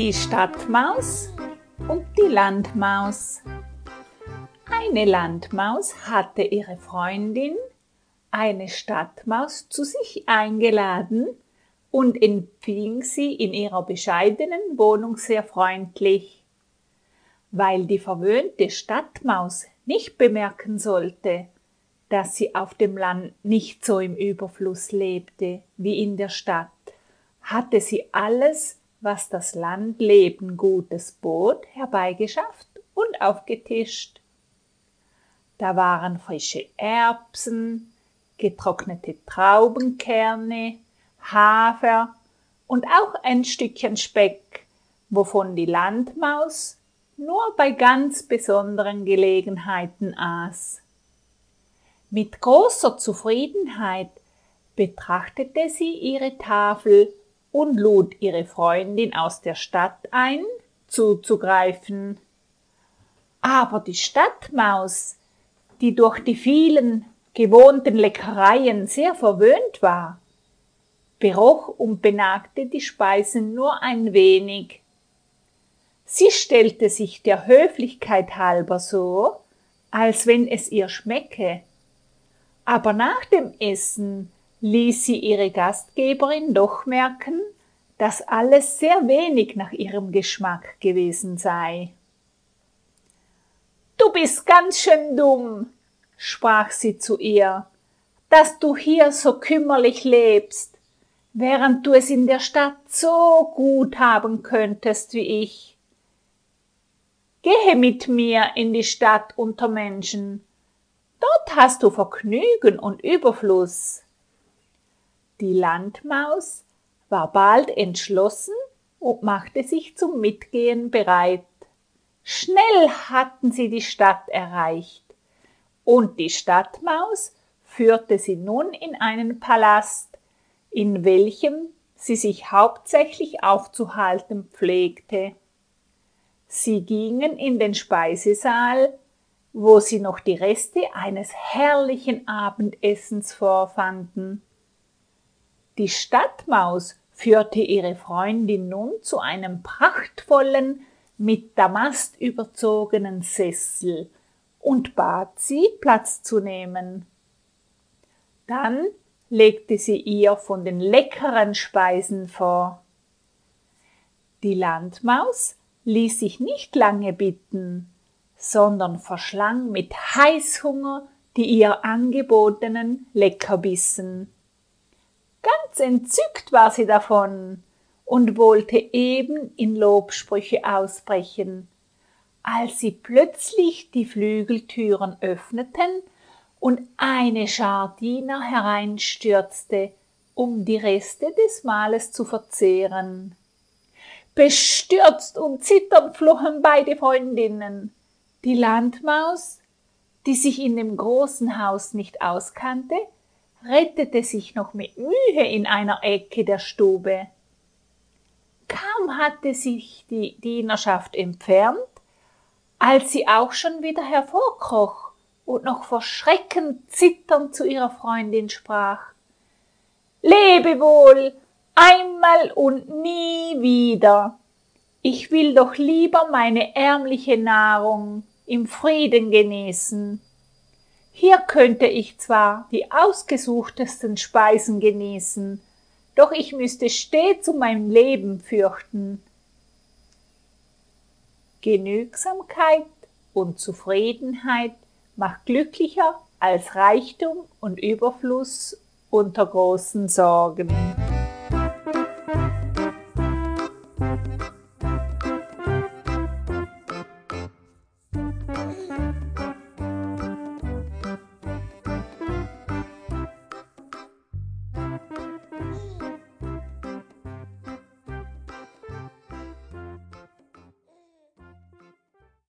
Die Stadtmaus und die Landmaus. Eine Landmaus hatte ihre Freundin, eine Stadtmaus, zu sich eingeladen und empfing sie in ihrer bescheidenen Wohnung sehr freundlich. Weil die verwöhnte Stadtmaus nicht bemerken sollte, dass sie auf dem Land nicht so im Überfluss lebte wie in der Stadt, hatte sie alles was das Landleben Gutes bot, herbeigeschafft und aufgetischt. Da waren frische Erbsen, getrocknete Traubenkerne, Hafer und auch ein Stückchen Speck, wovon die Landmaus nur bei ganz besonderen Gelegenheiten aß. Mit großer Zufriedenheit betrachtete sie ihre Tafel und lud ihre Freundin aus der Stadt ein, zuzugreifen. Aber die Stadtmaus, die durch die vielen gewohnten Leckereien sehr verwöhnt war, beroch und benagte die Speisen nur ein wenig. Sie stellte sich der Höflichkeit halber so, als wenn es ihr schmecke. Aber nach dem Essen ließ sie ihre Gastgeberin doch merken, dass alles sehr wenig nach ihrem Geschmack gewesen sei. Du bist ganz schön dumm, sprach sie zu ihr, dass du hier so kümmerlich lebst, während du es in der Stadt so gut haben könntest wie ich. Gehe mit mir in die Stadt unter Menschen, dort hast du Vergnügen und Überfluss. Die Landmaus war bald entschlossen und machte sich zum Mitgehen bereit. Schnell hatten sie die Stadt erreicht, und die Stadtmaus führte sie nun in einen Palast, in welchem sie sich hauptsächlich aufzuhalten pflegte. Sie gingen in den Speisesaal, wo sie noch die Reste eines herrlichen Abendessens vorfanden. Die Stadtmaus führte ihre Freundin nun zu einem prachtvollen, mit Damast überzogenen Sessel und bat sie, Platz zu nehmen. Dann legte sie ihr von den leckeren Speisen vor. Die Landmaus ließ sich nicht lange bitten, sondern verschlang mit Heißhunger die ihr angebotenen Leckerbissen. Ganz entzückt war sie davon und wollte eben in Lobsprüche ausbrechen, als sie plötzlich die Flügeltüren öffneten und eine Schar Diener hereinstürzte, um die Reste des Mahles zu verzehren. Bestürzt und zitternd flohen beide Freundinnen. Die Landmaus, die sich in dem großen Haus nicht auskannte, rettete sich noch mit Mühe in einer Ecke der Stube. Kaum hatte sich die Dienerschaft entfernt, als sie auch schon wieder hervorkroch und noch vor Schrecken zitternd zu ihrer Freundin sprach. Lebe wohl, einmal und nie wieder. Ich will doch lieber meine ärmliche Nahrung im Frieden genießen. Hier könnte ich zwar die ausgesuchtesten Speisen genießen, doch ich müsste stets um mein Leben fürchten. Genügsamkeit und Zufriedenheit macht glücklicher als Reichtum und Überfluss unter großen Sorgen.